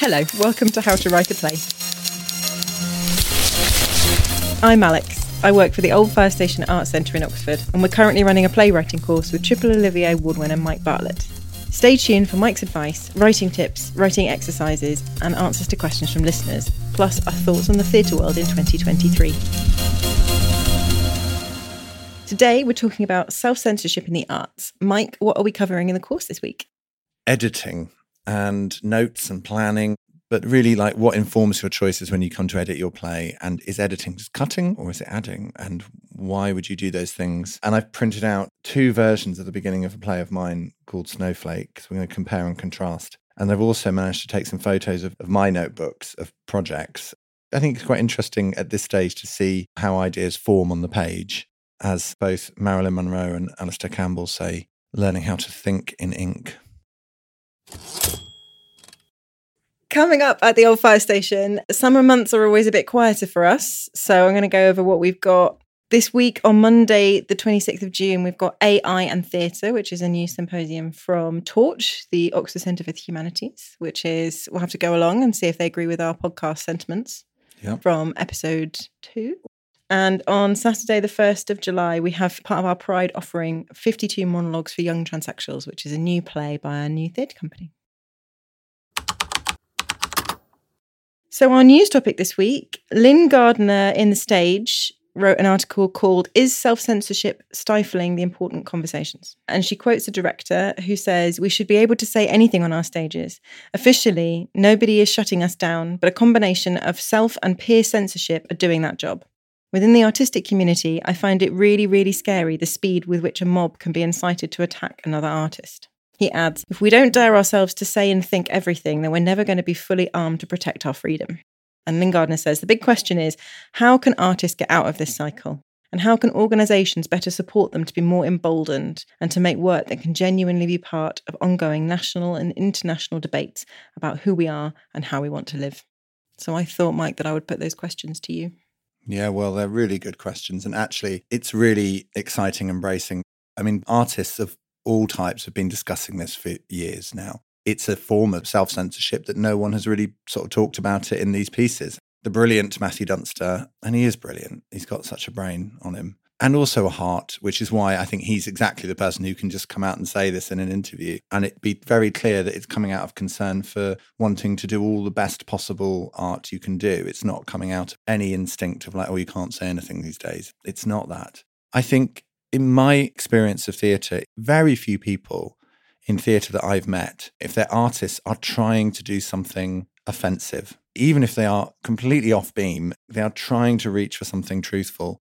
Hello, welcome to How to Write a Play. I'm Alex. I work for the Old Fire Station Art Centre in Oxford, and we're currently running a playwriting course with Triple Olivier Award winner Mike Bartlett. Stay tuned for Mike's advice, writing tips, writing exercises, and answers to questions from listeners, plus our thoughts on the theatre world in 2023. Today, we're talking about self censorship in the arts. Mike, what are we covering in the course this week? Editing and notes and planning, but really like what informs your choices when you come to edit your play. And is editing just cutting or is it adding? And why would you do those things? And I've printed out two versions at the beginning of a play of mine called Snowflake. So we're going to compare and contrast. And I've also managed to take some photos of, of my notebooks of projects. I think it's quite interesting at this stage to see how ideas form on the page. As both Marilyn Monroe and Alastair Campbell say, learning how to think in ink. Coming up at the old fire station, summer months are always a bit quieter for us. So I'm going to go over what we've got this week on Monday, the 26th of June. We've got AI and Theatre, which is a new symposium from Torch, the Oxford Centre for the Humanities, which is, we'll have to go along and see if they agree with our podcast sentiments Yep. from episode two. And on Saturday, the 1st of July, we have part of our Pride offering 52 monologues for young transsexuals, which is a new play by a new theatre company. So, our news topic this week Lyn Gardner in The Stage wrote an article called Is Self Censorship Stifling the Important Conversations? And she quotes a director who says, We should be able to say anything on our stages. Officially, nobody is shutting us down, but a combination of self and peer censorship are doing that job. Within the artistic community, I find it really, really scary the speed with which a mob can be incited to attack another artist. He adds, if we don't dare ourselves to say and think everything, then we're never going to be fully armed to protect our freedom. And Lyn Gardner says the big question is how can artists get out of this cycle? And how can organisations better support them to be more emboldened and to make work that can genuinely be part of ongoing national and international debates about who we are and how we want to live? So I thought, Mike, that I would put those questions to you. Yeah, well, they're really good questions. And actually, it's really exciting and bracing. I mean, artists of all types have been discussing this for years now. It's a form of self censorship that no one has really sort of talked about it in these pieces. The brilliant Matthew Dunster, and he is brilliant, he's got such a brain on him. And also a heart, which is why I think he's exactly the person who can just come out and say this in an interview and it be very clear that it's coming out of concern for wanting to do all the best possible art you can do. It's not coming out of any instinct of like, oh, you can't say anything these days. It's not that. I think in my experience of theatre, very few people in theatre that I've met, if they're artists, are trying to do something offensive. Even if they are completely off beam, they are trying to reach for something truthful.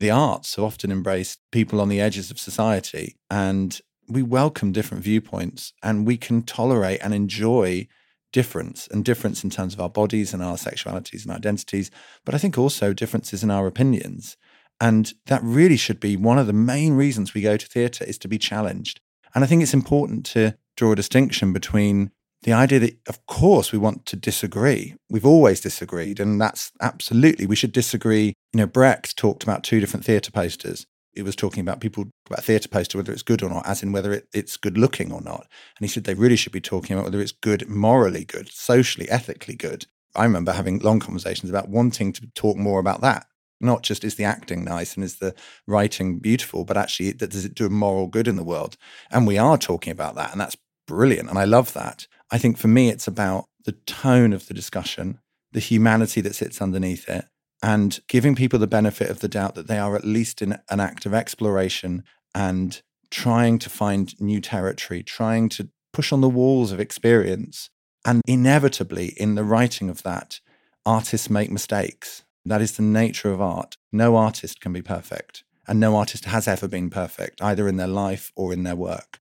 The arts have often embraced people on the edges of society, and we welcome different viewpoints and we can tolerate and enjoy difference and difference in terms of our bodies and our sexualities and identities, but I think also differences in our opinions. And that really should be one of the main reasons we go to theatre is to be challenged. And I think it's important to draw a distinction between the idea that, of course, we want to disagree. We've always disagreed, and that's absolutely, we should disagree. You know, Brecht talked about two different theatre posters. It was talking about people about theatre poster, whether it's good or not, as in whether it, it's good looking or not. And he said they really should be talking about whether it's good, morally good, socially, ethically good. I remember having long conversations about wanting to talk more about that not just is the acting nice and is the writing beautiful, but actually does it do a moral good in the world? And we are talking about that, and that's brilliant, and I love that. I think for me, it's about the tone of the discussion, the humanity that sits underneath it, and giving people the benefit of the doubt that they are at least in an act of exploration and trying to find new territory, trying to push on the walls of experience. And inevitably, in the writing of that, artists make mistakes. That is the nature of art. No artist can be perfect, and no artist has ever been perfect, either in their life or in their work.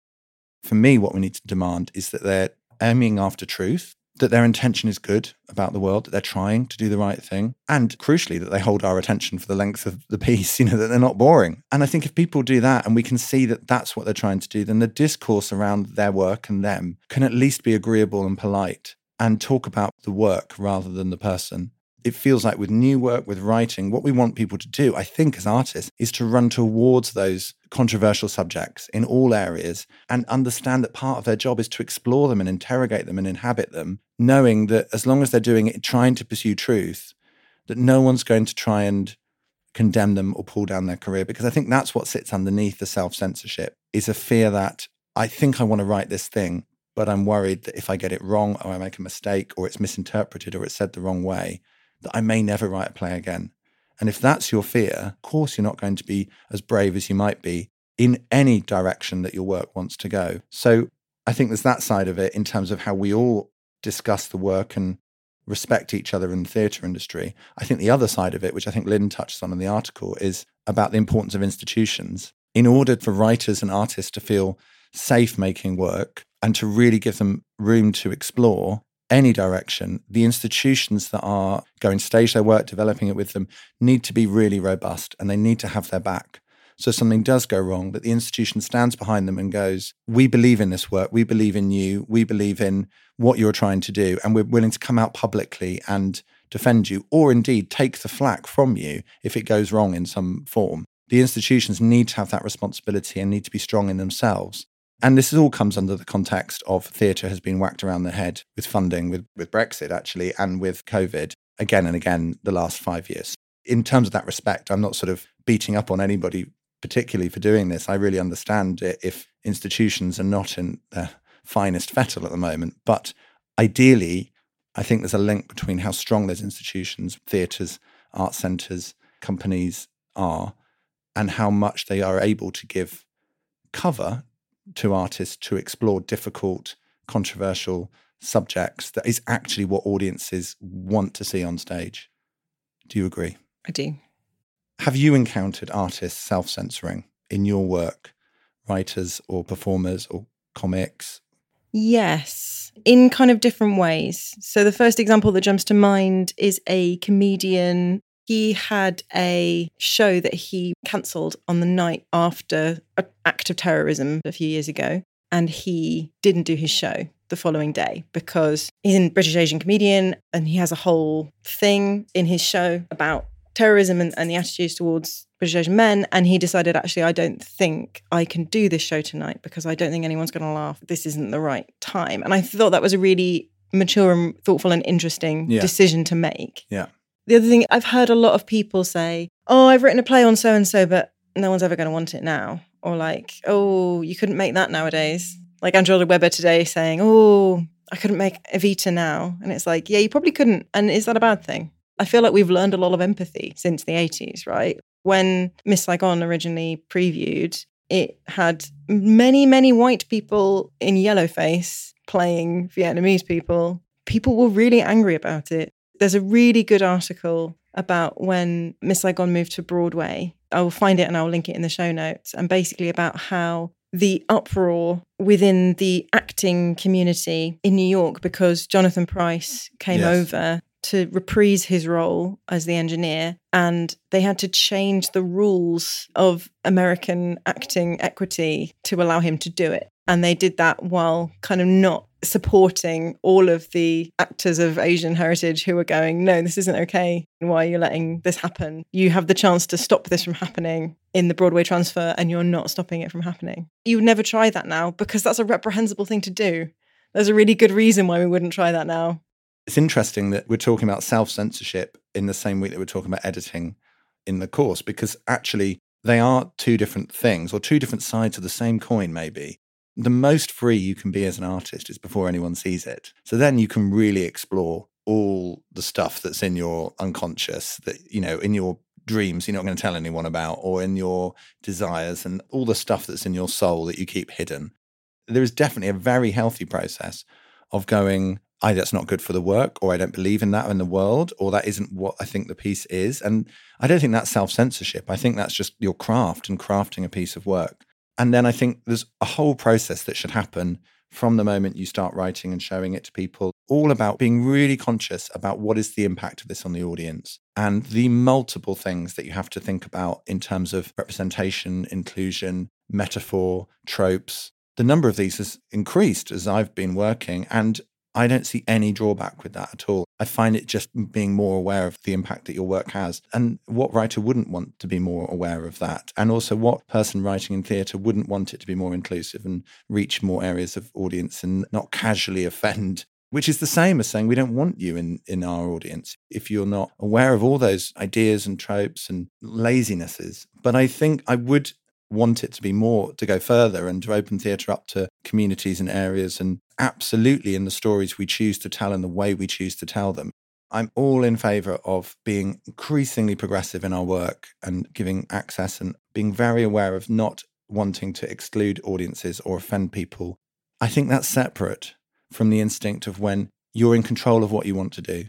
For me, what we need to demand is that they're aiming after truth, that their intention is good about the world, that they're trying to do the right thing, and crucially, that they hold our attention for the length of the piece, you know, that they're not boring. And I think if people do that and we can see that that's what they're trying to do, then the discourse around their work and them can at least be agreeable and polite and talk about the work rather than the person it feels like with new work, with writing, what we want people to do, I think, as artists, is to run towards those controversial subjects in all areas and understand that part of their job is to explore them and interrogate them and inhabit them, knowing that as long as they're doing it, trying to pursue truth, that no one's going to try and condemn them or pull down their career. Because I think that's what sits underneath the self censorship is a fear that I think I want to write this thing, but I'm worried that if I get it wrong or I make a mistake or it's misinterpreted or it's said the wrong way, that I may never write a play again. And if that's your fear, of course, you're not going to be as brave as you might be in any direction that your work wants to go. So I think there's that side of it in terms of how we all discuss the work and respect each other in the theatre industry. I think the other side of it, which I think Lyn touches on in the article, is about the importance of institutions. In order for writers and artists to feel safe making work and to really give them room to explore any direction, the institutions that are going to stage their work, developing it with them, need to be really robust and they need to have their back. So something does go wrong, but the institution stands behind them and goes, We believe in this work. We believe in you. We believe in what you're trying to do. And we're willing to come out publicly and defend you, or indeed take the flack from you if it goes wrong in some form. The institutions need to have that responsibility and need to be strong in themselves. And this all comes under the context of theatre has been whacked around the head with funding, with, with Brexit actually, and with COVID again and again the last five years. In terms of that respect, I'm not sort of beating up on anybody particularly for doing this. I really understand it if institutions are not in their finest fettle at the moment. But ideally, I think there's a link between how strong those institutions, theatres, art centres, companies are, and how much they are able to give cover to artists to explore difficult, controversial subjects that is actually what audiences want to see on stage. Do you agree? I do. Have you encountered artists self censoring in your work, writers or performers or comics? Yes, in kind of different ways. So, the first example that jumps to mind is a comedian he had a show that he cancelled on the night after an act of terrorism a few years ago. And he didn't do his show the following day because he's a British Asian comedian and he has a whole thing in his show about terrorism and, and the attitudes towards British Asian men. And he decided, actually, I don't think I can do this show tonight because I don't think anyone's going to laugh. This isn't the right time. And I thought that was a really mature and thoughtful and interesting yeah. decision to make. Yeah. The other thing I've heard a lot of people say, "Oh, I've written a play on so and so, but no one's ever going to want it now," or like, "Oh, you couldn't make that nowadays." Like Andrew Lloyd Webber today saying, "Oh, I couldn't make Evita now," and it's like, yeah, you probably couldn't. And is that a bad thing? I feel like we've learned a lot of empathy since the 80s, right? When Miss Saigon originally previewed, it had many, many white people in yellow face playing Vietnamese people. People were really angry about it. There's a really good article about when Miss Saigon moved to Broadway. I will find it and I will link it in the show notes. And basically about how the uproar within the acting community in New York because Jonathan Pryce came yes. over to reprise his role as the engineer and they had to change the rules of American acting equity to allow him to do it. And they did that while kind of not supporting all of the actors of Asian heritage who are going, no, this isn't okay. Why are you letting this happen? You have the chance to stop this from happening in the Broadway transfer and you're not stopping it from happening. You would never try that now because that's a reprehensible thing to do. There's a really good reason why we wouldn't try that now. It's interesting that we're talking about self censorship in the same week that we're talking about editing in the course because actually they are two different things or two different sides of the same coin, maybe the most free you can be as an artist is before anyone sees it. So then you can really explore all the stuff that's in your unconscious that, you know, in your dreams you're not going to tell anyone about, or in your desires and all the stuff that's in your soul that you keep hidden. There is definitely a very healthy process of going, either that's not good for the work, or I don't believe in that in the world, or that isn't what I think the piece is. And I don't think that's self censorship. I think that's just your craft and crafting a piece of work. And then I think there's a whole process that should happen from the moment you start writing and showing it to people, all about being really conscious about what is the impact of this on the audience and the multiple things that you have to think about in terms of representation, inclusion, metaphor, tropes. The number of these has increased as I've been working. And I don't see any drawback with that at all. I find it just being more aware of the impact that your work has. And what writer wouldn't want to be more aware of that? And also, what person writing in theatre wouldn't want it to be more inclusive and reach more areas of audience and not casually offend? Which is the same as saying we don't want you in, in our audience if you're not aware of all those ideas and tropes and lazinesses. But I think I would want it to be more to go further and to open theatre up to communities and areas and absolutely in the stories we choose to tell and the way we choose to tell them. I'm all in favor of being increasingly progressive in our work and giving access and being very aware of not wanting to exclude audiences or offend people. I think that's separate from the instinct of when you're in control of what you want to do.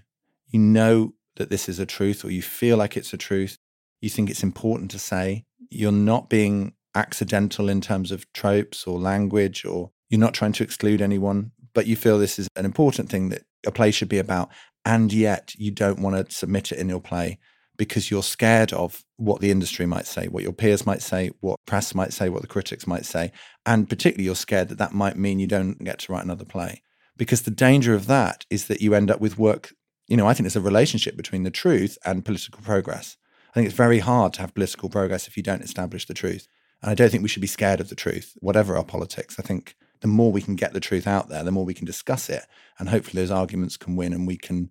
You know that this is a truth or you feel like it's a truth. You think it's important to say. You're not being accidental in terms of tropes or language or you're not trying to exclude anyone, but you feel this is an important thing that a play should be about. And yet you don't want to submit it in your play because you're scared of what the industry might say, what your peers might say, what press might say, what the critics might say. And particularly, you're scared that that might mean you don't get to write another play. Because the danger of that is that you end up with work. You know, I think there's a relationship between the truth and political progress. I think it's very hard to have political progress if you don't establish the truth. And I don't think we should be scared of the truth, whatever our politics. I think the more we can get the truth out there, the more we can discuss it. And hopefully those arguments can win and we can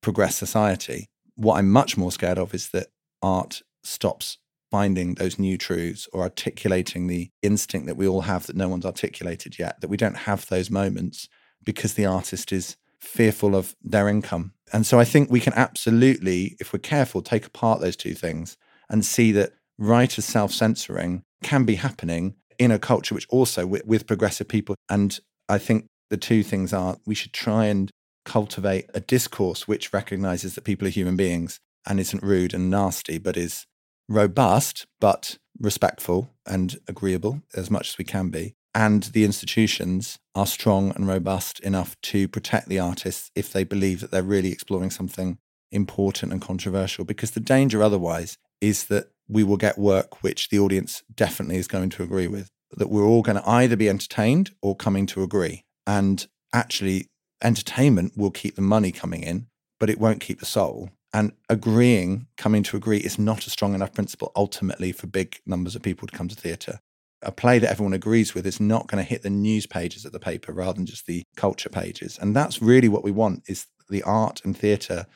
progress society. What I'm much more scared of is that art stops finding those new truths or articulating the instinct that we all have that no one's articulated yet, that we don't have those moments because the artist is fearful of their income. And so I think we can absolutely, if we're careful, take apart those two things and see that writers self censoring can be happening in a culture which also with, with progressive people. And I think the two things are we should try and cultivate a discourse which recognizes that people are human beings and isn't rude and nasty, but is robust, but respectful and agreeable as much as we can be. And the institutions are strong and robust enough to protect the artists if they believe that they're really exploring something important and controversial. Because the danger otherwise is that we will get work which the audience definitely is going to agree with. That we're all going to either be entertained or coming to agree. And actually, entertainment will keep the money coming in, but it won't keep the soul. And agreeing, coming to agree, is not a strong enough principle ultimately for big numbers of people to come to theatre. A play that everyone agrees with is not going to hit the news pages of the paper rather than just the culture pages. And that's really what we want is the art and theatre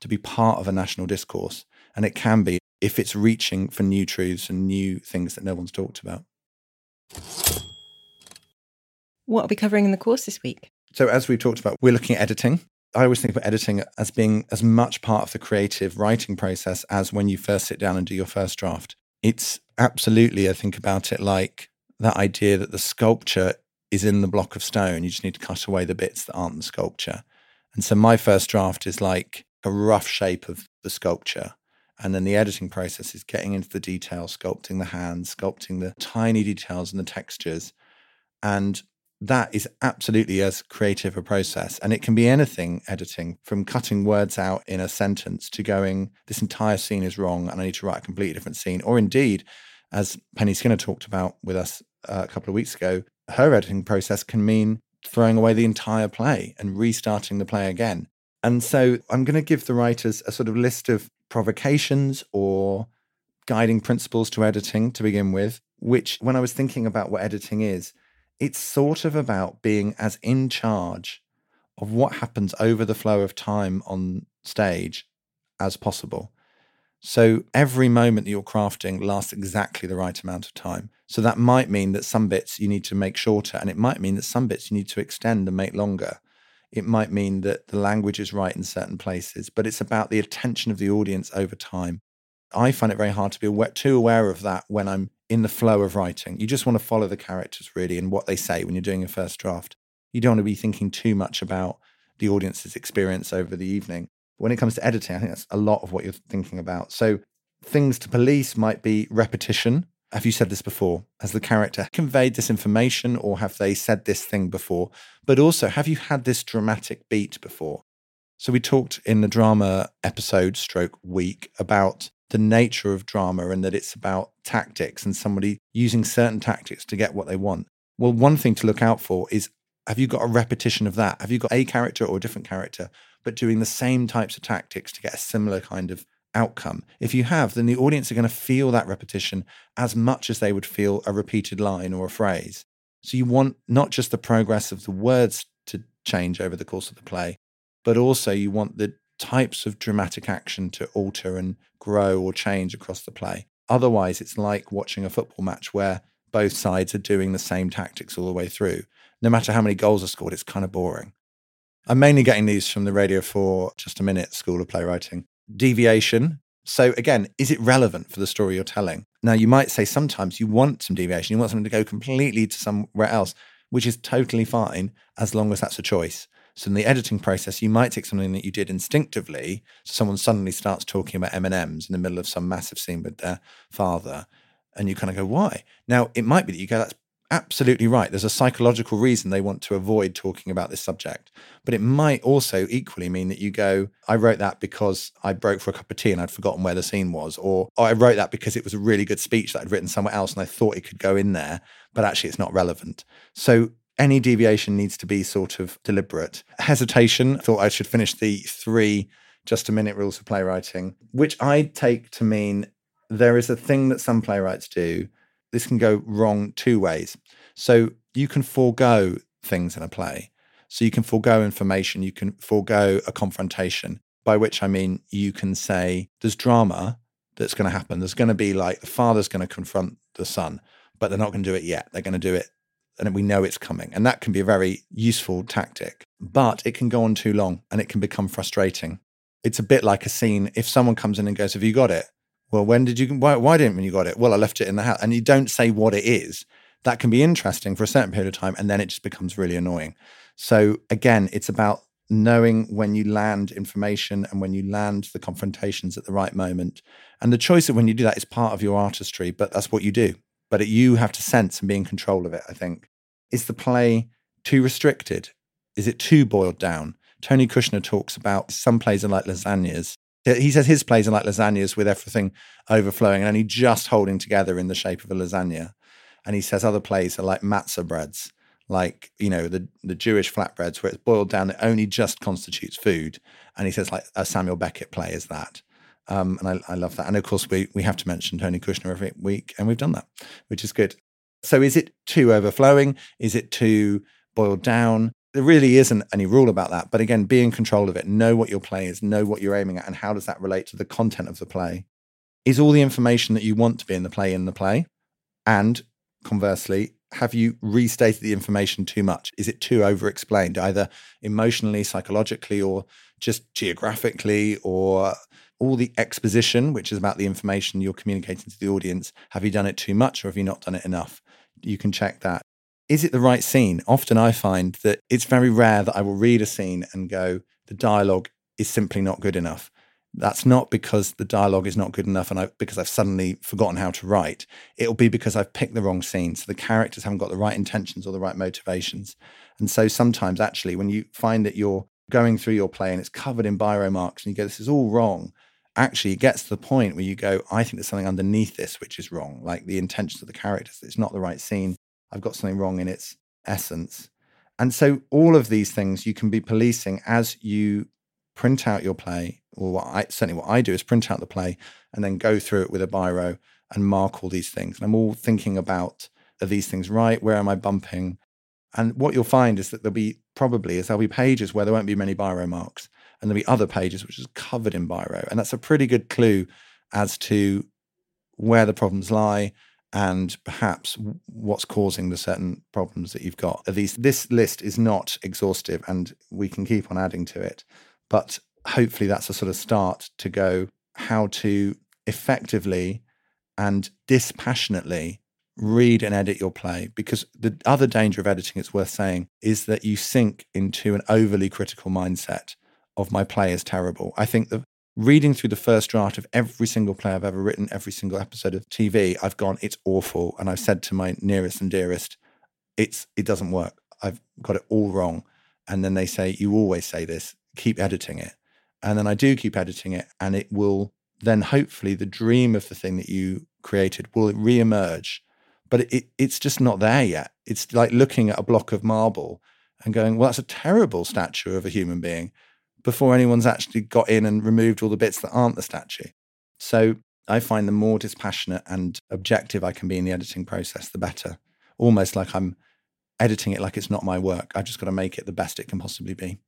to be part of a national discourse. And it can be if it's reaching for new truths and new things that no one's talked about. What are we covering in the course this week? So, as we talked about, we're looking at editing. I always think about editing as being as much part of the creative writing process as when you first sit down and do your first draft. It's absolutely, I think about it like that idea that the sculpture is in the block of stone. You just need to cut away the bits that aren't the sculpture. And so, my first draft is like a rough shape of the sculpture. And then the editing process is getting into the detail, sculpting the hands, sculpting the tiny details and the textures. And that is absolutely as creative a process. And it can be anything editing from cutting words out in a sentence to going, this entire scene is wrong and I need to write a completely different scene. Or indeed, as Penny Skinner talked about with us uh, a couple of weeks ago, her editing process can mean throwing away the entire play and restarting the play again. And so I'm going to give the writers a sort of list of provocations or guiding principles to editing to begin with, which, when I was thinking about what editing is, it's sort of about being as in charge of what happens over the flow of time on stage as possible. So every moment that you're crafting lasts exactly the right amount of time. So that might mean that some bits you need to make shorter, and it might mean that some bits you need to extend and make longer. It might mean that the language is right in certain places, but it's about the attention of the audience over time. I find it very hard to be too aware of that when I'm in the flow of writing. You just want to follow the characters really and what they say when you're doing a first draft. You don't want to be thinking too much about the audience's experience over the evening. When it comes to editing, I think that's a lot of what you're thinking about. So things to police might be repetition. Have you said this before? Has the character conveyed this information or have they said this thing before? But also, have you had this dramatic beat before? So we talked in the drama episode stroke week about the nature of drama and that it's about tactics and somebody using certain tactics to get what they want. Well, one thing to look out for is Have you got a repetition of that? Have you got a character or a different character, but doing the same types of tactics to get a similar kind of outcome? If you have, then the audience are going to feel that repetition as much as they would feel a repeated line or a phrase. So you want not just the progress of the words to change over the course of the play, but also you want the types of dramatic action to alter and grow or change across the play. Otherwise, it's like watching a football match where both sides are doing the same tactics all the way through. No matter how many goals are scored, it's kind of boring. I'm mainly getting these from the Radio 4 Just a Minute School of Playwriting. Deviation. So, again, is it relevant for the story you're telling? Now, you might say sometimes you want some deviation, you want something to go completely to somewhere else, which is totally fine as long as that's a choice. So in the editing process, you might take something that you did instinctively. So someone suddenly starts talking about M and M's in the middle of some massive scene with their father, and you kind of go, "Why?" Now it might be that you go, "That's absolutely right. There's a psychological reason they want to avoid talking about this subject. But it might also equally mean that you go, I wrote that because I broke for a cup of tea and I'd forgotten where the scene was. Or, oh, I wrote that because it was a really good speech that I'd written somewhere else and I thought it could go in there, but actually it's not relevant. So any deviation needs to be sort of deliberate. Hesitation, thought I should finish the three just a minute rules of playwriting, which I take to mean there is a thing that some playwrights do. This can go wrong two ways. So you can forego things in a play. So you can forego information, you can forego a confrontation, by which I mean you can say there's drama that's going to happen. There's going to be like the father's going to confront the son, but they're not going to do it yet. They're going to do it and we know it's coming. And that can be a very useful tactic, but it can go on too long and it can become frustrating. It's a bit like a scene. If someone comes in and goes, Have you got it? Well, when did you, why, why didn't you got it? Well, I left it in the house. And you don't say what it is. That can be interesting for a certain period of time. And then it just becomes really annoying. So again, it's about knowing when you land information and when you land the confrontations at the right moment. And the choice of when you do that is part of your artistry, but that's what you do but you have to sense and be in control of it, I think. Is the play too restricted? Is it too boiled down? Tony Kushner talks about some plays are like lasagnas. He says his plays are like lasagnas with everything overflowing and only just holding together in the shape of a lasagna. And he says other plays are like matzah breads, like, you know, the, the Jewish flatbreads where it's boiled down, it only just constitutes food. And he says like a Samuel Beckett play is that. Um, and I, I, love that. And of course, we, we have to mention Tony Kushner every week, and we've done that, which is good. So, is it too overflowing? Is it too boiled down? There really isn't any rule about that. But again, be in control of it. Know what your play is, know what you're aiming at, and how does that relate to the content of the play? Is all the information that you want to be in the play in the play? And conversely, have you restated the information too much? Is it too over explained, either emotionally, psychologically, or just geographically, or all the exposition, which is about the information you're communicating to the audience, have you done it too much or have you not done it enough? You can check that. Is it the right scene? Often I find that it's very rare that I will read a scene and go, the dialogue is simply not good enough. That's not because the dialogue is not good enough and I, because I've suddenly forgotten how to write. It'll be because I've picked the wrong scene. So the characters haven't got the right intentions or the right motivations. And so sometimes, actually, when you find that you're going through your play and it's covered in biro marks and you go, this is all wrong, actually it gets to the point where you go, I think there's something underneath this which is wrong, like the intentions of the characters. It's not the right scene. I've got something wrong in its essence. And so all of these things you can be policing as you print out your play, or what I certainly what I do is print out the play and then go through it with a biro and mark all these things. And I'm all thinking about are these things right? Where am I bumping? And what you'll find is that there'll be probably is there'll be pages where there won't be many biro marks and there'll be other pages which is covered in biro. And that's a pretty good clue as to where the problems lie and perhaps what's causing the certain problems that you've got. At least this list is not exhaustive and we can keep on adding to it. But hopefully that's a sort of start to go how to effectively and dispassionately read and edit your play because the other danger of editing it's worth saying is that you sink into an overly critical mindset of my play is terrible. I think that reading through the first draft of every single play I've ever written, every single episode of TV, I've gone, it's awful. And I've said to my nearest and dearest, it's it doesn't work. I've got it all wrong. And then they say, You always say this, keep editing it. And then I do keep editing it, and it will then hopefully the dream of the thing that you created will reemerge. But it, it's just not there yet. It's like looking at a block of marble and going, well, that's a terrible statue of a human being before anyone's actually got in and removed all the bits that aren't the statue. So I find the more dispassionate and objective I can be in the editing process, the better. Almost like I'm editing it like it's not my work. I've just got to make it the best it can possibly be.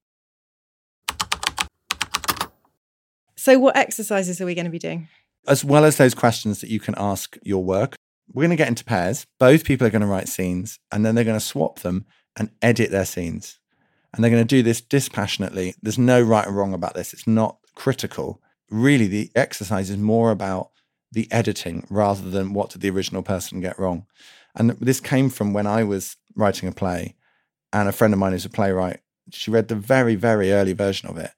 So, what exercises are we going to be doing? As well as those questions that you can ask your work, we're going to get into pairs. Both people are going to write scenes and then they're going to swap them and edit their scenes. And they're going to do this dispassionately. There's no right or wrong about this. It's not critical. Really, the exercise is more about the editing rather than what did the original person get wrong. And this came from when I was writing a play, and a friend of mine who's a playwright, she read the very, very early version of it.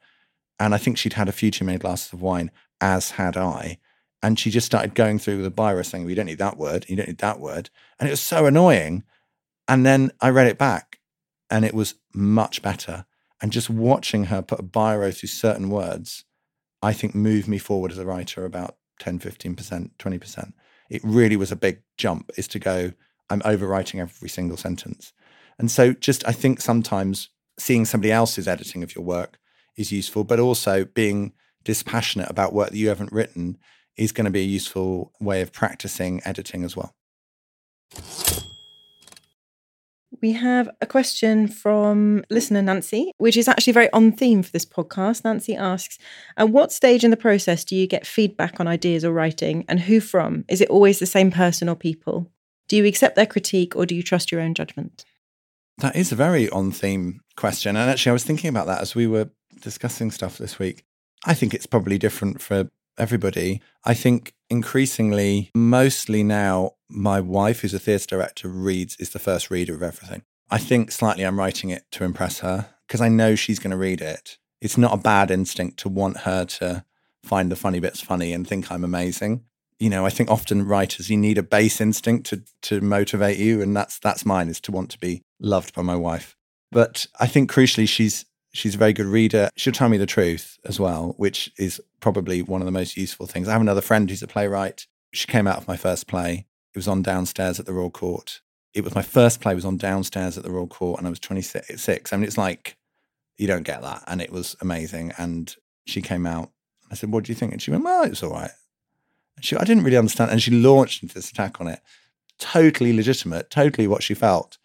And I think she'd had a few too many glasses of wine, as had I. And she just started going through the biro saying, well, you don't need that word, you don't need that word. And it was so annoying. And then I read it back and it was much better. And just watching her put a biro through certain words, I think moved me forward as a writer about 10, 15%, 20%. It really was a big jump is to go, I'm overwriting every single sentence. And so just I think sometimes seeing somebody else's editing of your work is useful, but also being dispassionate about work that you haven't written is going to be a useful way of practicing editing as well. We have a question from listener Nancy, which is actually very on theme for this podcast. Nancy asks, At what stage in the process do you get feedback on ideas or writing, and who from? Is it always the same person or people? Do you accept their critique or do you trust your own judgment? That is a very on theme question. And actually, I was thinking about that as we were discussing stuff this week. I think it's probably different for everybody. I think increasingly, mostly now, my wife, who's a theatre director, reads, is the first reader of everything. I think slightly I'm writing it to impress her because I know she's going to read it. It's not a bad instinct to want her to find the funny bits funny and think I'm amazing. You know, I think often writers you need a base instinct to to motivate you, and that's that's mine is to want to be loved by my wife. But I think crucially, she's she's a very good reader. She'll tell me the truth as well, which is probably one of the most useful things. I have another friend who's a playwright. She came out of my first play. It was on downstairs at the Royal Court. It was my first play was on downstairs at the Royal Court, and I was 26. I mean, it's like you don't get that, and it was amazing. And she came out. I said, "What do you think?" And she went, "Well, it's all right." And she, I didn't really understand, and she launched into this attack on it. Totally legitimate, totally what she felt.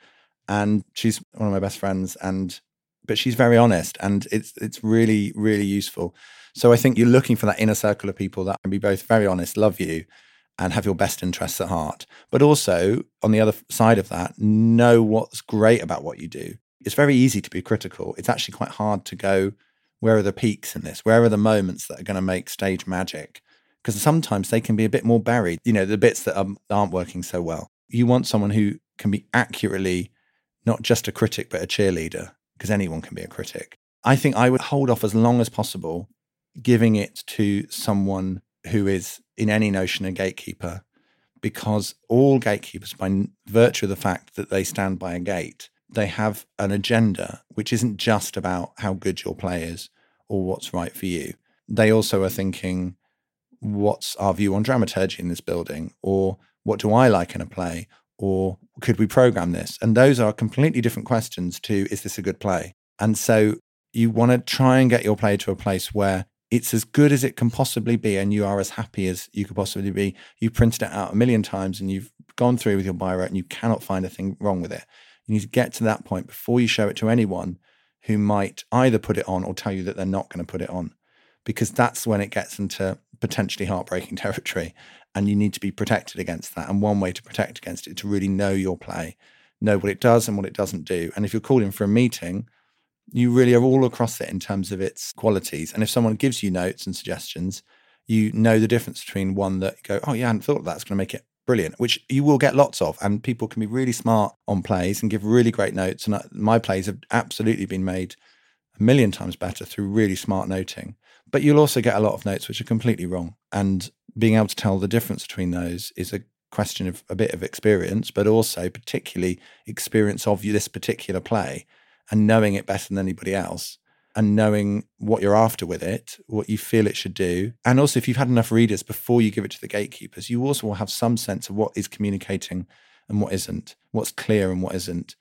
And she's one of my best friends, and but she's very honest, and it's it's really really useful. So I think you're looking for that inner circle of people that can be both very honest, love you, and have your best interests at heart, but also on the other side of that, know what's great about what you do. It's very easy to be critical. It's actually quite hard to go, where are the peaks in this? Where are the moments that are going to make stage magic? Because sometimes they can be a bit more buried, you know, the bits that um, aren't working so well. You want someone who can be accurately not just a critic, but a cheerleader, because anyone can be a critic. I think I would hold off as long as possible giving it to someone who is in any notion a gatekeeper because all gatekeepers by virtue of the fact that they stand by a gate they have an agenda which isn't just about how good your play is or what's right for you. They also are thinking what's our view on dramaturgy in this building? or what do i like in a play? or could we program this and those are completely different questions to is this a good play and so you want to try and get your play to a place where it's as good as it can possibly be and you are as happy as you could possibly be. You printed it out a million times and you've gone through with your biro and you cannot find a thing wrong with it. You need to get to that point before you show it to anyone who might either put it on or tell you that they're not going to put it on, because that's when it gets into potentially heartbreaking territory. And you need to be protected against that. And one way to protect against it to really know your play, know what it does and what it doesn't do. And if you're called in for a meeting, you really are all across it in terms of its qualities. And if someone gives you notes and suggestions, you know the difference between one that you go, oh yeah, I hadn't thought of that. Going to make it brilliant, which you will get lots of. And people can be really smart on plays and give really great notes. And uh, my plays have absolutely been made a million times better through really smart noting. But you'll also get a lot of notes which are completely wrong. And being able to tell the difference between those is a question of a bit of experience, but also particularly experience of this particular play and knowing it better than anybody else and knowing what you're after with it, what you feel it should do. And also, if you've had enough readers before you give it to the gatekeepers, you also will have some sense of what is communicating and what isn't, what's clear and what isn't.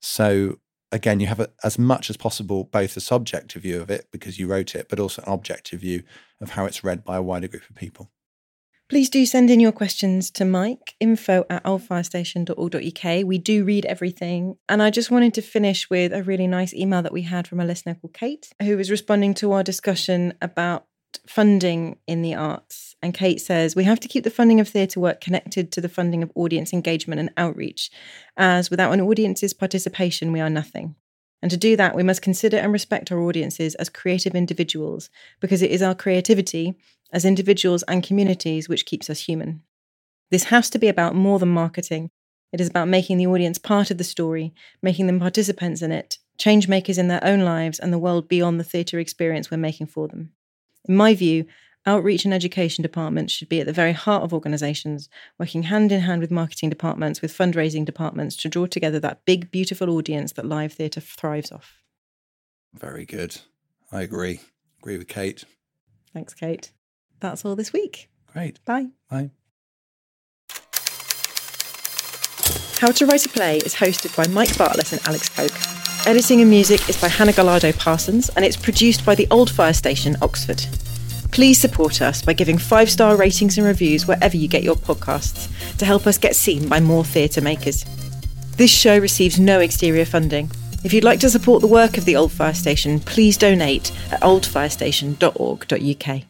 So again, you have a, as much as possible both a subjective view of it because you wrote it, but also an objective view of how it's read by a wider group of people. Please do send in your questions to Mike, info at oldfirestation.org.uk. We do read everything. And I just wanted to finish with a really nice email that we had from a listener called Kate, who was responding to our discussion about funding in the arts. And Kate says, We have to keep the funding of theatre work connected to the funding of audience engagement and outreach, as without an audience's participation, we are nothing. And to do that, we must consider and respect our audiences as creative individuals, because it is our creativity as individuals and communities which keeps us human. This has to be about more than marketing. It is about making the audience part of the story, making them participants in it, change makers in their own lives and the world beyond the theatre experience we're making for them. In my view, outreach and education departments should be at the very heart of organisations, working hand in hand with marketing departments, with fundraising departments to draw together that big, beautiful audience that live theatre thrives off. Very good. I agree. Agree with Kate. Thanks, Kate that's all this week. Great. Bye. Bye. How to Write a Play is hosted by Mike Bartlett and Alex Coke. Editing and music is by Hannah Gallardo Parsons, and it's produced by the Old Fire Station, Oxford. Please support us by giving five star ratings and reviews wherever you get your podcasts to help us get seen by more theatre makers. This show receives no exterior funding. If you'd like to support the work of the Old Fire Station, please donate at oldfirestation.org.uk.